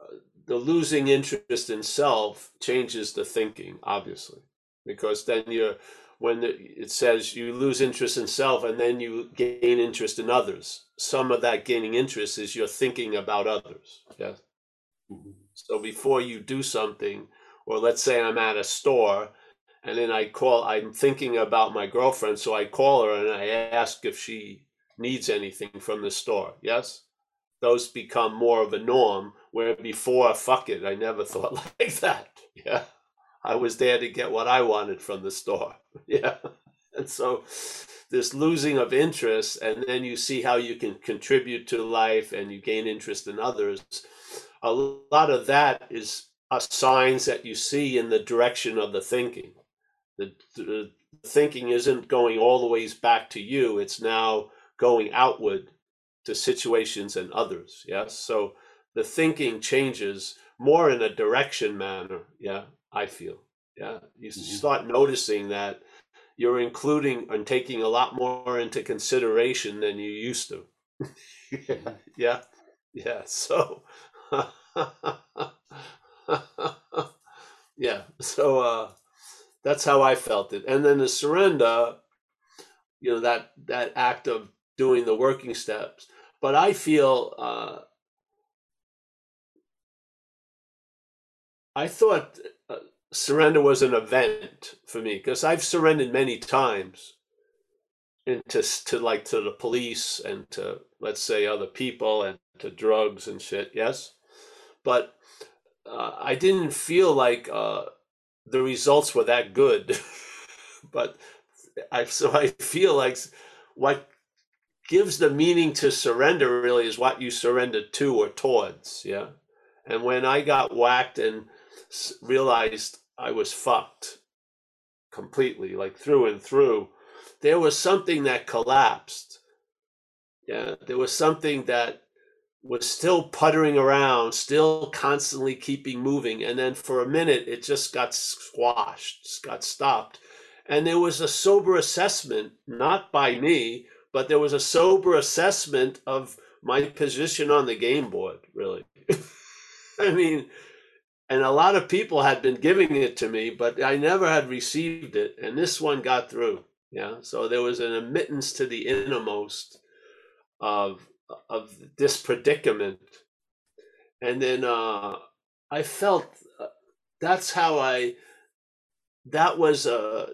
uh, the losing interest in self changes the thinking, obviously, because then you're when it says you lose interest in self and then you gain interest in others. Some of that gaining interest is you're thinking about others. Yes. Mm-hmm. So before you do something, or let's say I'm at a store and then I call, I'm thinking about my girlfriend, so I call her and I ask if she needs anything from the store. Yes? Those become more of a norm where before, fuck it, I never thought like that. Yeah. I was there to get what I wanted from the store. Yeah. And so this losing of interest, and then you see how you can contribute to life and you gain interest in others a lot of that is signs that you see in the direction of the thinking. The, the thinking isn't going all the ways back to you, it's now going outward to situations and others. Yes. So the thinking changes more in a direction manner. Yeah. I feel. Yeah. You mm-hmm. start noticing that you're including and taking a lot more into consideration than you used to. yeah. Yeah. Yeah. So yeah. So uh, that's how I felt it. And then the surrender, you know, that that act of doing the working steps. But I feel uh, I thought uh, surrender was an event for me because I've surrendered many times into to like to the police and to let's say other people and to drugs and shit. Yes, but uh, I didn't feel like uh, the results were that good. but I so I feel like what gives the meaning to surrender really is what you surrender to or towards. Yeah, and when I got whacked and realized I was fucked completely, like through and through there was something that collapsed. Yeah, there was something that was still puttering around, still constantly keeping moving. And then for a minute, it just got squashed, got stopped. And there was a sober assessment, not by me, but there was a sober assessment of my position on the game board, really. I mean, and a lot of people had been giving it to me, but I never had received it. And this one got through. Yeah. So there was an admittance to the innermost of of this predicament, and then uh, I felt uh, that's how I. That was a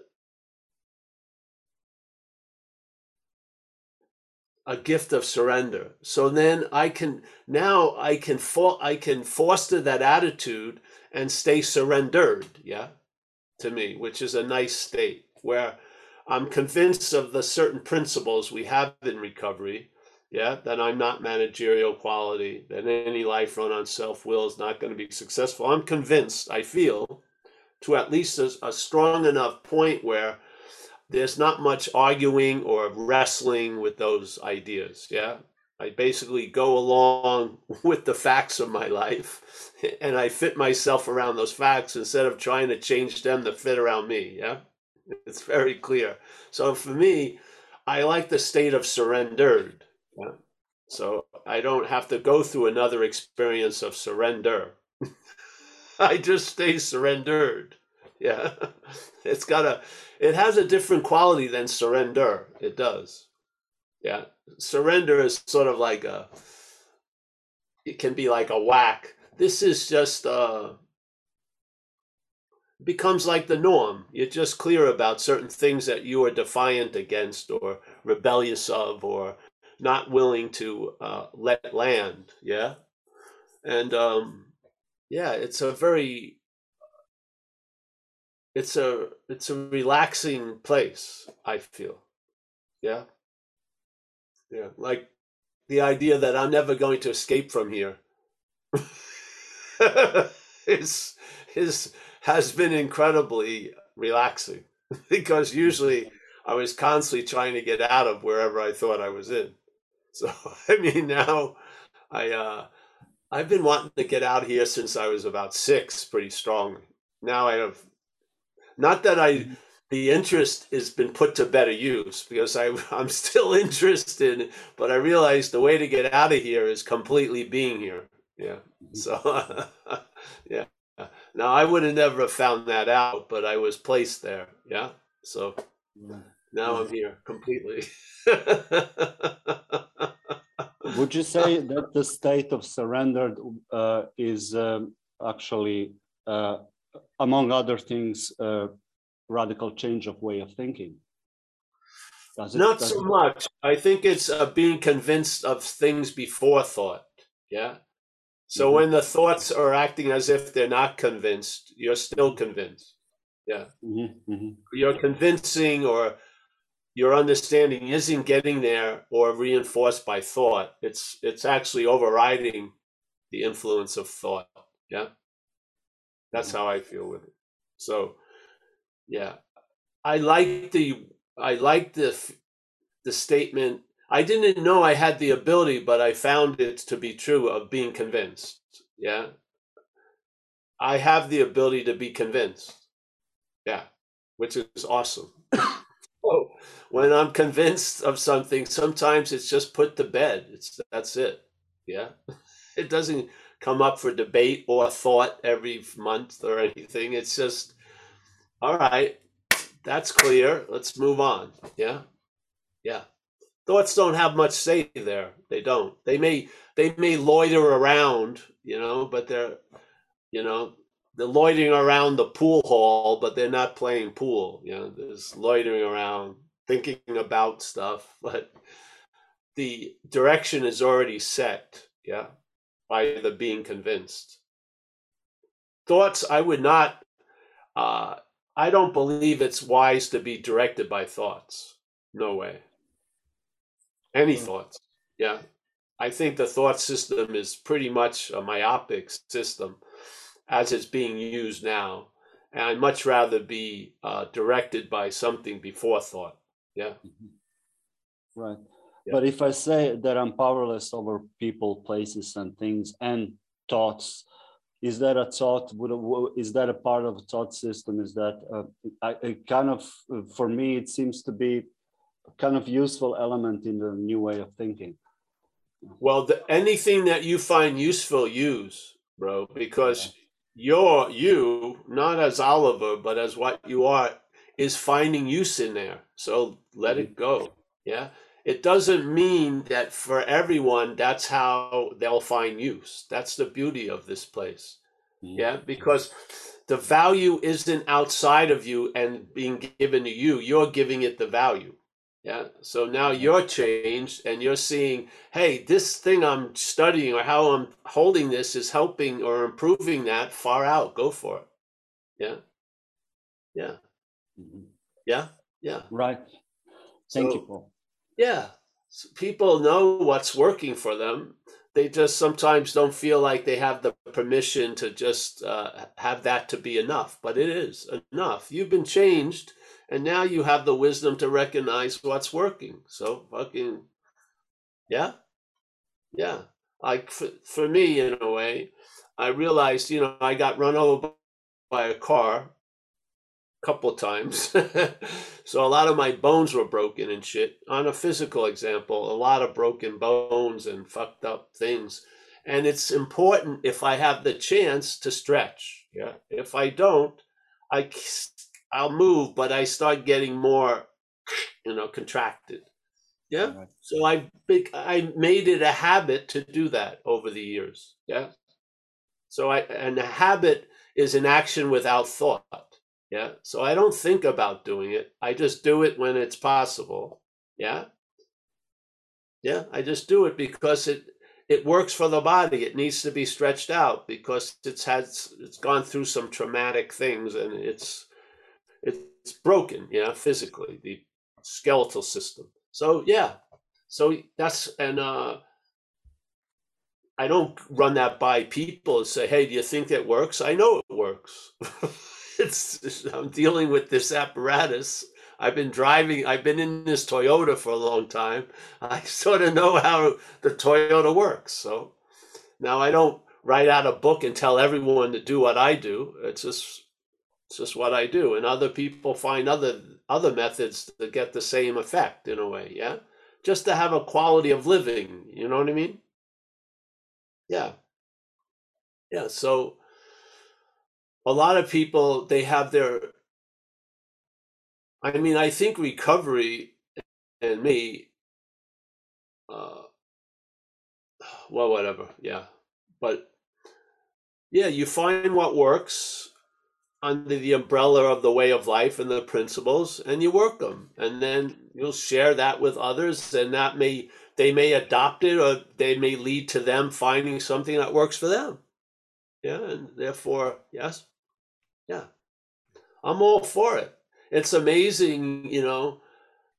a gift of surrender. So then I can now I can for, I can foster that attitude and stay surrendered, yeah, to me, which is a nice state where I'm convinced of the certain principles we have in recovery. Yeah, that I'm not managerial quality, that any life run on self will is not going to be successful. I'm convinced, I feel, to at least a, a strong enough point where there's not much arguing or wrestling with those ideas. Yeah, I basically go along with the facts of my life and I fit myself around those facts instead of trying to change them to fit around me. Yeah. It's very clear. So for me, I like the state of surrendered. So I don't have to go through another experience of surrender. I just stay surrendered. Yeah. It's got a it has a different quality than surrender. It does. Yeah. Surrender is sort of like a it can be like a whack. This is just uh becomes like the norm. You're just clear about certain things that you are defiant against or rebellious of or not willing to uh, let land. Yeah. And um, yeah, it's a very it's a it's a relaxing place, I feel. Yeah. Yeah. Like the idea that I'm never going to escape from here is is has been incredibly relaxing because usually I was constantly trying to get out of wherever I thought I was in. So I mean now I uh I've been wanting to get out here since I was about six pretty strongly. Now I have not that I the interest has been put to better use because I, I'm still interested, but I realize the way to get out of here is completely being here. Yeah. So, yeah. Now I would have never found that out, but I was placed there. Yeah. So now I'm here completely. would you say that the state of surrender uh, is um, actually, uh, among other things, uh, radical change of way of thinking? It, Not so it... much. I think it's uh, being convinced of things before thought. Yeah. So mm-hmm. when the thoughts are acting as if they're not convinced, you're still convinced. Yeah. Mm-hmm. Mm-hmm. You're convincing or your understanding isn't getting there or reinforced by thought. It's it's actually overriding the influence of thought. Yeah. That's mm-hmm. how I feel with it. So yeah, I like the I like the the statement. I didn't know I had the ability, but I found it to be true of being convinced. Yeah, I have the ability to be convinced. Yeah, which is awesome. When I'm convinced of something, sometimes it's just put to bed. It's that's it. Yeah, it doesn't come up for debate or thought every month or anything. It's just all right, that's clear. Let's move on. Yeah. Yeah. Thoughts don't have much say there. They don't. They may they may loiter around, you know, but they're you know, they're loitering around the pool hall, but they're not playing pool. You know, there's loitering around, thinking about stuff, but the direction is already set, yeah, by the being convinced. Thoughts I would not uh, I don't believe it's wise to be directed by thoughts. No way. Any mm. thoughts. Yeah. I think the thought system is pretty much a myopic system as it's being used now. And I'd much rather be uh, directed by something before thought. Yeah. Mm-hmm. Right. Yeah. But if I say that I'm powerless over people, places, and things and thoughts, is that a thought is that a part of a thought system is that uh, a, kind of for me it seems to be kind of useful element in the new way of thinking well the, anything that you find useful use bro because yeah. you're you not as oliver but as what you are is finding use in there. So let mm-hmm. it go. Yeah? It doesn't mean that for everyone that's how they'll find use. That's the beauty of this place. Mm-hmm. yeah? Because the value isn't outside of you and being given to you. You're giving it the value. Yeah? So now you're changed and you're seeing hey this thing i'm studying or how i'm holding this is helping or improving that. Far out. Go for it. Yeah? Yeah mm-hmm. yeah yeah right thank so, you paul yeah. People know what's working for them. They just sometimes don't feel like they have the permission to just uh, have that to be enough, but it is enough. You've been changed, and now you have the wisdom to recognize what's working. So, fucking, yeah, yeah. Like for, for me, in a way, I realized, you know, I got run over by a car couple times. so a lot of my bones were broken and shit. On a physical example, a lot of broken bones and fucked up things. And it's important if I have the chance to stretch. Yeah. If I don't, I I'll move, but I start getting more, you know, contracted. Yeah. So I big I made it a habit to do that over the years. Yeah. So I and a habit is an action without thought. Yeah. So I don't think about doing it. I just do it when it's possible. Yeah. Yeah. I just do it because it it works for the body. It needs to be stretched out because it's had it's gone through some traumatic things and it's it's broken, you know, physically the skeletal system. So yeah, so that's and uh, I don't run that by people and say, "Hey, do you think that works?" I know it works. it's I'm dealing with this apparatus. I've been driving. I've been in this Toyota for a long time. I sort of know how the Toyota works. So now I don't write out a book and tell everyone to do what I do. It's just it's just what I do, and other people find other other methods to get the same effect in a way. Yeah just to have a quality of living. You know what I mean? Yeah. Yeah. So a lot of people, they have their, I mean, I think recovery and me, uh, well, whatever. Yeah. But yeah, you find what works under the umbrella of the way of life and the principles and you work them and then you'll share that with others and that may they may adopt it or they may lead to them finding something that works for them yeah and therefore yes yeah i'm all for it it's amazing you know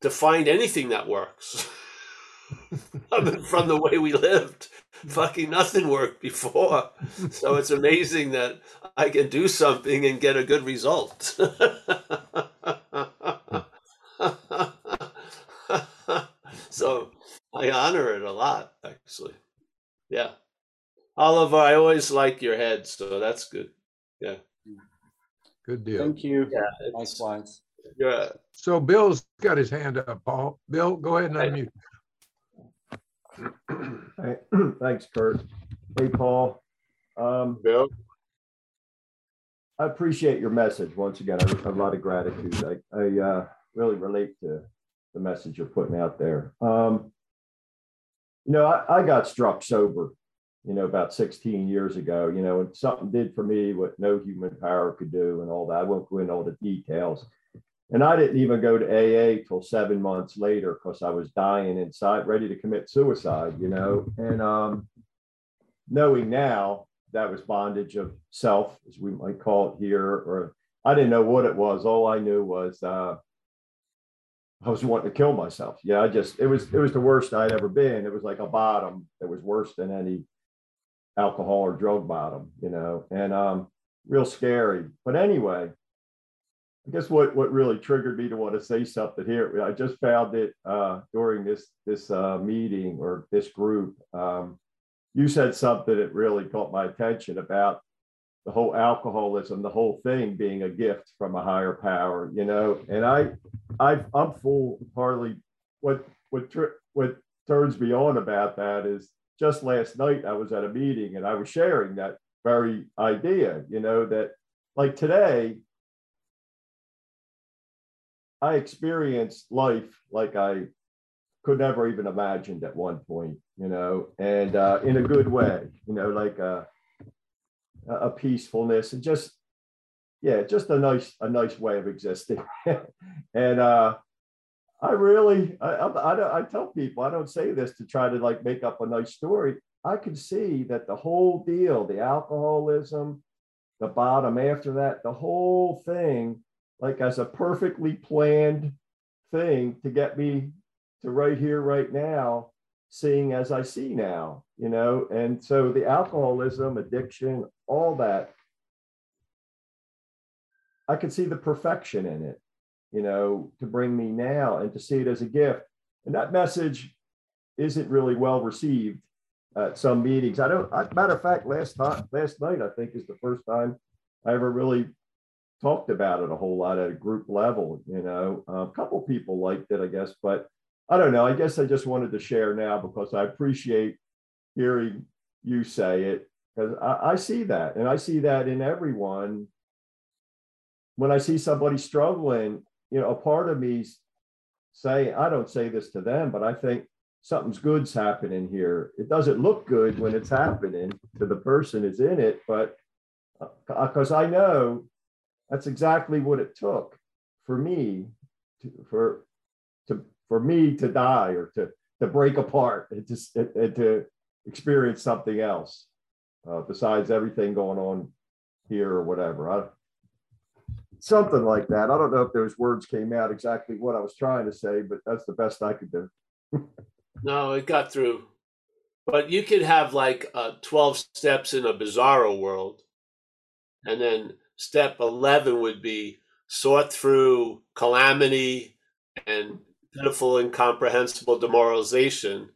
to find anything that works from the way we lived fucking nothing worked before. So it's amazing that I can do something and get a good result. so I honor it a lot, actually. Yeah. Oliver, I always like your head, so that's good. Yeah. Good deal. Thank you. Yeah. Likewise. Yeah. So Bill's got his hand up, Paul. Bill, go ahead and unmute. Hey, Thanks, Kurt. Hey, Paul. Um, Bill. I appreciate your message. Once again, I have a lot of gratitude. I, I uh, really relate to the message you're putting out there. Um, you know, I, I got struck sober, you know, about 16 years ago, you know, and something did for me what no human power could do and all that. I won't go into all the details. And I didn't even go to AA till seven months later because I was dying inside, ready to commit suicide, you know. And um, knowing now that was bondage of self, as we might call it here, or I didn't know what it was. All I knew was uh, I was wanting to kill myself. Yeah, I just it was it was the worst I'd ever been. It was like a bottom that was worse than any alcohol or drug bottom, you know, and um, real scary. But anyway, I guess what what really triggered me to want to say something here. I just found it uh, during this this uh, meeting or this group. Um, you said something that really caught my attention about the whole alcoholism, the whole thing being a gift from a higher power, you know. And I, I I'm full hardly what what what turns me on about that is just last night I was at a meeting and I was sharing that very idea, you know, that like today I experienced life like I could never even imagined at one point, you know, and uh, in a good way, you know, like a, a peacefulness and just, yeah, just a nice, a nice way of existing. and uh, I really, I, I, I, I tell people, I don't say this to try to like make up a nice story. I can see that the whole deal, the alcoholism, the bottom after that, the whole thing like as a perfectly planned thing to get me to right here, right now, seeing as I see now, you know? And so the alcoholism, addiction, all that, I could see the perfection in it, you know, to bring me now and to see it as a gift. And that message isn't really well received at some meetings. I don't, I, matter of fact, last time, last night, I think is the first time I ever really talked about it a whole lot at a group level. You know, a couple people liked it, I guess, but I don't know. I guess I just wanted to share now because I appreciate hearing you say it because I, I see that, and I see that in everyone. When I see somebody struggling, you know, a part of me's saying, I don't say this to them, but I think something's good's happening here. It doesn't look good when it's happening to the person who's in it, but because uh, I know that's exactly what it took for me to, for to for me to die or to to break apart and to, and to experience something else uh, besides everything going on here or whatever. I, something like that. I don't know if those words came out exactly what I was trying to say, but that's the best I could do. no, it got through. But you could have like uh, 12 steps in a bizarro world. And then step 11 would be sort through calamity and pitiful, incomprehensible demoralization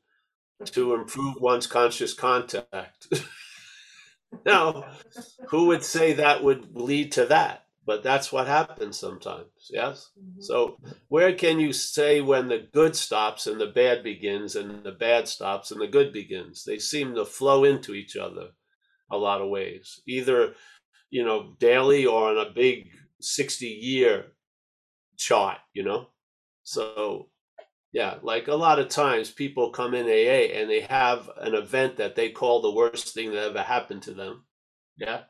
to improve one's conscious contact. now, who would say that would lead to that? But that's what happens sometimes, yes? Mm-hmm. So, where can you say when the good stops and the bad begins, and the bad stops and the good begins? They seem to flow into each other a lot of ways, either, you know, daily or on a big 60 year chart, you know? So, yeah, like a lot of times people come in AA and they have an event that they call the worst thing that ever happened to them. Yeah.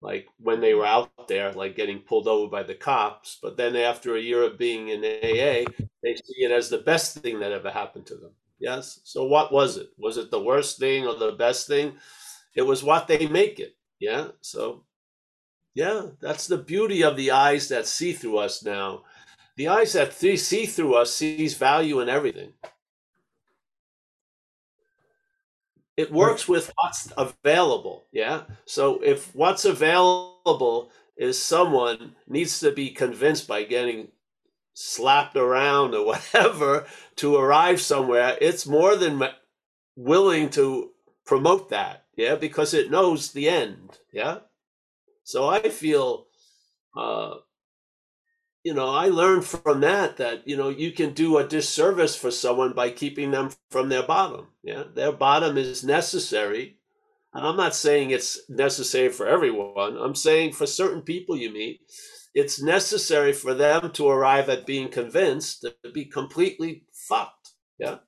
Like when they were mm-hmm. out there, like getting pulled over by the cops. But then after a year of being in AA, they see it as the best thing that ever happened to them. Yes. So what was it? Was it the worst thing or the best thing? It was what they make it. Yeah. So, yeah, that's the beauty of the eyes that see through us now the eyes that see through us sees value in everything. It works with what's available. Yeah. So if what's available is someone needs to be convinced by getting slapped around or whatever to arrive somewhere, it's more than willing to promote that. Yeah. Because it knows the end. Yeah. So I feel uh, you know, I learned from that that, you know, you can do a disservice for someone by keeping them from their bottom. Yeah. Their bottom is necessary. And I'm not saying it's necessary for everyone. I'm saying for certain people you meet, it's necessary for them to arrive at being convinced to be completely fucked. Yeah.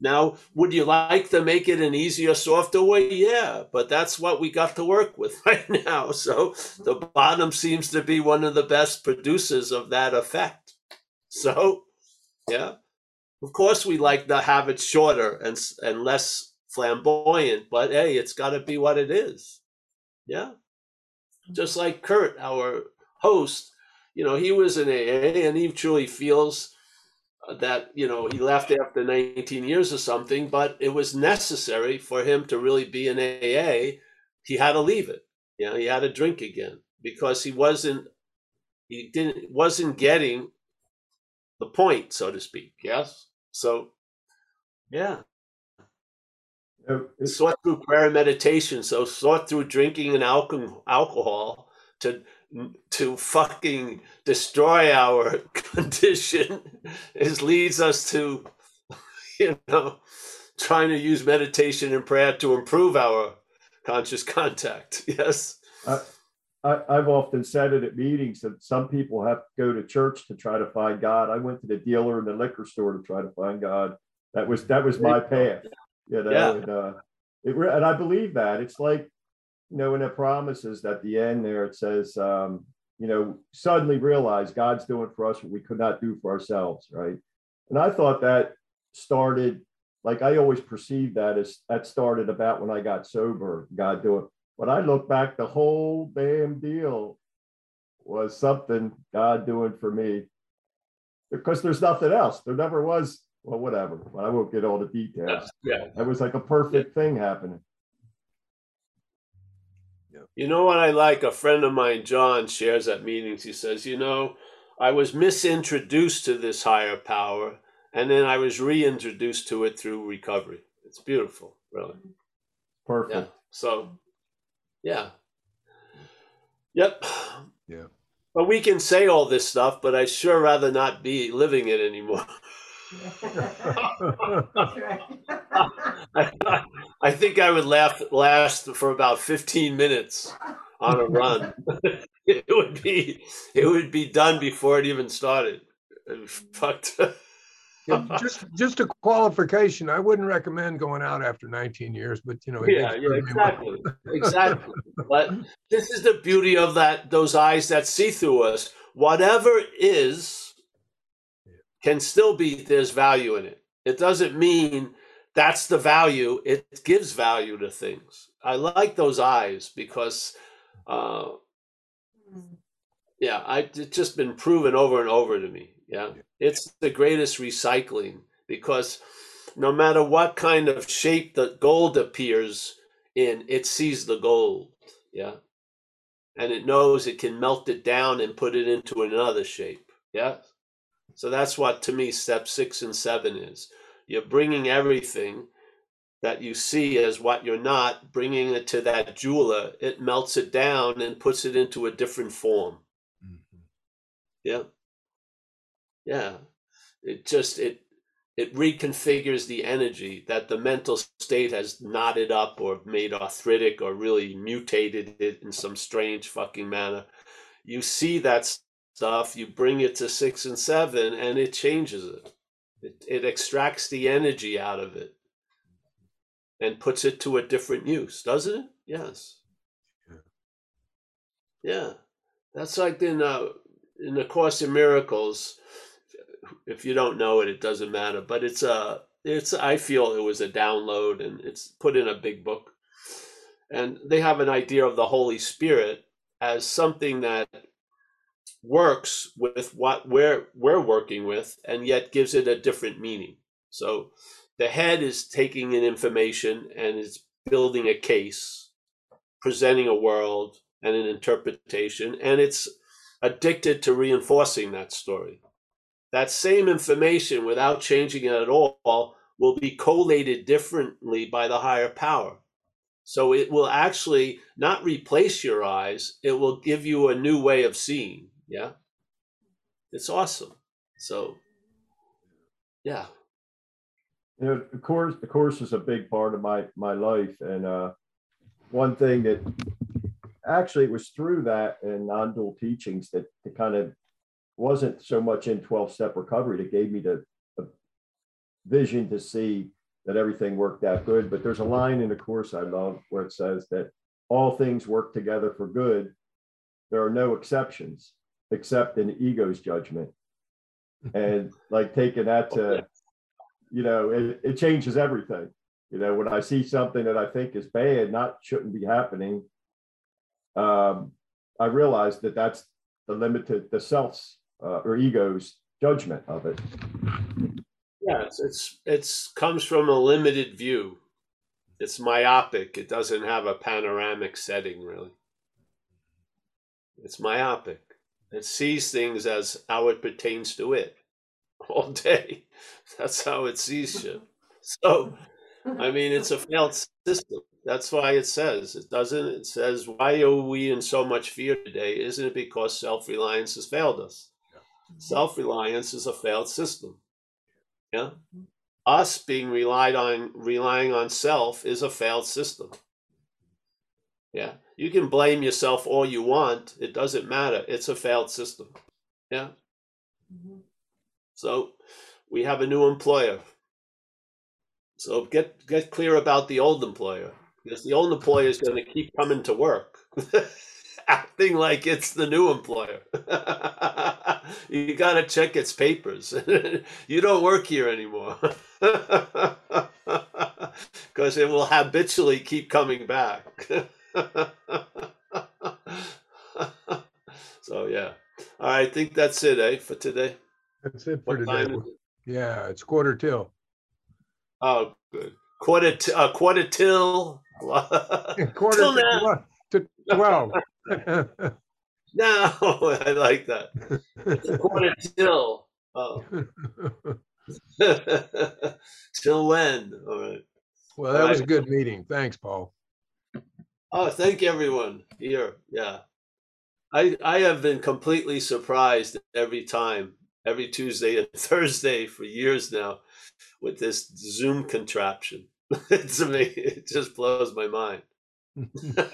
Now, would you like to make it an easier, softer way? Yeah, but that's what we got to work with right now. So the bottom seems to be one of the best producers of that effect. So, yeah, of course, we like to have it shorter and and less flamboyant, but hey, it's got to be what it is. Yeah, just like Kurt, our host, you know, he was an AA and he truly feels Uh, that you know he left after 19 years or something but it was necessary for him to really be an aa he had to leave it. You know he had to drink again because he wasn't he didn't wasn't getting the point so to speak yes? So yeah. Sort through prayer and meditation so sort through drinking and alcohol to to fucking destroy our condition is leads us to you know trying to use meditation and prayer to improve our conscious contact yes I, I, have often said it at meetings that some people have to go to church to try to find God. I went to the dealer in the liquor store to try to find God. That was that was my path, you know. Yeah. And, uh, it, and I believe that it's like you know, when it promises at the end there, it says, um, you know, suddenly realize God's doing for us what we could not do for ourselves, right? And I thought that started, like I always perceived that as that started about when I got sober, God doing. But I look back, the whole damn deal was something God doing for me because there's nothing else. There never was, well, whatever. But I won't get all the details. Yeah. It was like a perfect yeah. thing happening. You know what I like? A friend of mine, John, shares at meetings. He says, You know, I was misintroduced to this higher power, and then I was reintroduced to it through recovery. It's beautiful, really. Perfect. Yeah. So, yeah. Yep. Yeah. But we can say all this stuff, but I'd sure rather not be living it anymore. I, I think I would laugh, last for about 15 minutes on a run. it would be it would be done before it even started. Fucked. just just a qualification. I wouldn't recommend going out after 19 years, but you know. Yeah, yeah, exactly, exactly. But this is the beauty of that those eyes that see through us. Whatever is can still be there's value in it. It doesn't mean that's the value. It gives value to things. I like those eyes because, uh, yeah, I it's just been proven over and over to me. Yeah, it's the greatest recycling because no matter what kind of shape the gold appears in, it sees the gold. Yeah, and it knows it can melt it down and put it into another shape. Yeah, so that's what to me step six and seven is. You're bringing everything that you see as what you're not, bringing it to that jeweler. It melts it down and puts it into a different form. Mhm. Yeah. Yeah. It just it it reconfigures the energy that the mental state has knotted up or made arthritic or really mutated it in some strange fucking manner. You see that stuff, you bring it to six and seven, and it changes it. It, it extracts the energy out of it and puts it to a different use, doesn't it? Yes. Yeah. That's like in uh in the Course in Miracles. If you don't know it, it doesn't matter. But it's a it's I feel it was a download and it's put in a big book. And they have an idea of the Holy Spirit as something that works with what we're we're working with and yet gives it a different meaning. So the head is taking in information and is building a case, presenting a world and an interpretation, and it's addicted to reinforcing that story. That same information, without changing it at all, will be collated differently by the higher power. So it will actually not replace your eyes, it will give you a new way of seeing. Yeah. It's awesome. So, yeah. You know, the course, the course is a big part of my my life, and uh, one thing that actually it was through that and non-dual teachings that that kind of wasn't so much in 12 step recovery that gave me the, the vision to see that everything worked out good. But there's a line in the course I love where it says that all things work together for good. There are no exceptions except in ego's judgment. And like taking that to, you know, it, it changes everything. You know, when I see something that I think is bad, not shouldn't be happening, um, I realize that that's the limited, the self's uh, or ego's judgment of it. Yeah, it's, it's it's comes from a limited view. It's myopic. It doesn't have a panoramic setting really. It's myopic. It sees things as how it pertains to it all day. That's how it sees you. So, I mean, it's a failed system. That's why it says it doesn't. It says, "Why are we in so much fear today? Isn't it because self-reliance has failed us? Self-reliance is a failed system. Yeah, mm-hmm. us being relied on, relying on self, is a failed system. Yeah, you can blame yourself all you want. It doesn't matter. It's a failed system. Yeah. Mm-hmm. So we have a new employer. So get get clear about the old employer because the old employer is going to keep coming to work, acting like it's the new employer. you got to check its papers. you don't work here anymore because it will habitually keep coming back. so yeah, I think that's it, eh, for today. That's it for What today. it? Yeah, it's quarter till. Oh, good. Quarter t- uh, quarter till. Quarter till now. to twelve. No, I like that. It's quarter till. Oh. till when? All right. Well, that was a good meeting. Thanks, Paul. Oh, thank everyone here. Yeah. I I have been completely surprised every time, every Tuesday and Thursday for years now with this Zoom contraption. it's amazing. It just blows my mind.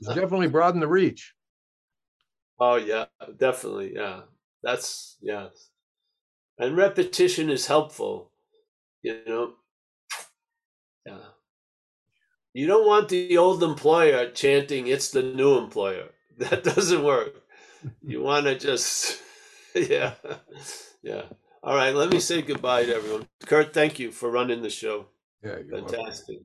It's definitely broadened the reach. Oh yeah, definitely. Yeah. That's yes. And repetition is helpful. You know. Yeah. You don't want the old employer chanting it's the new employer. That doesn't work. you want to just, yeah, yeah. All right, let me say goodbye to everyone. Kurt, thank you for running the show. Yeah, you're welcome. Fantastic.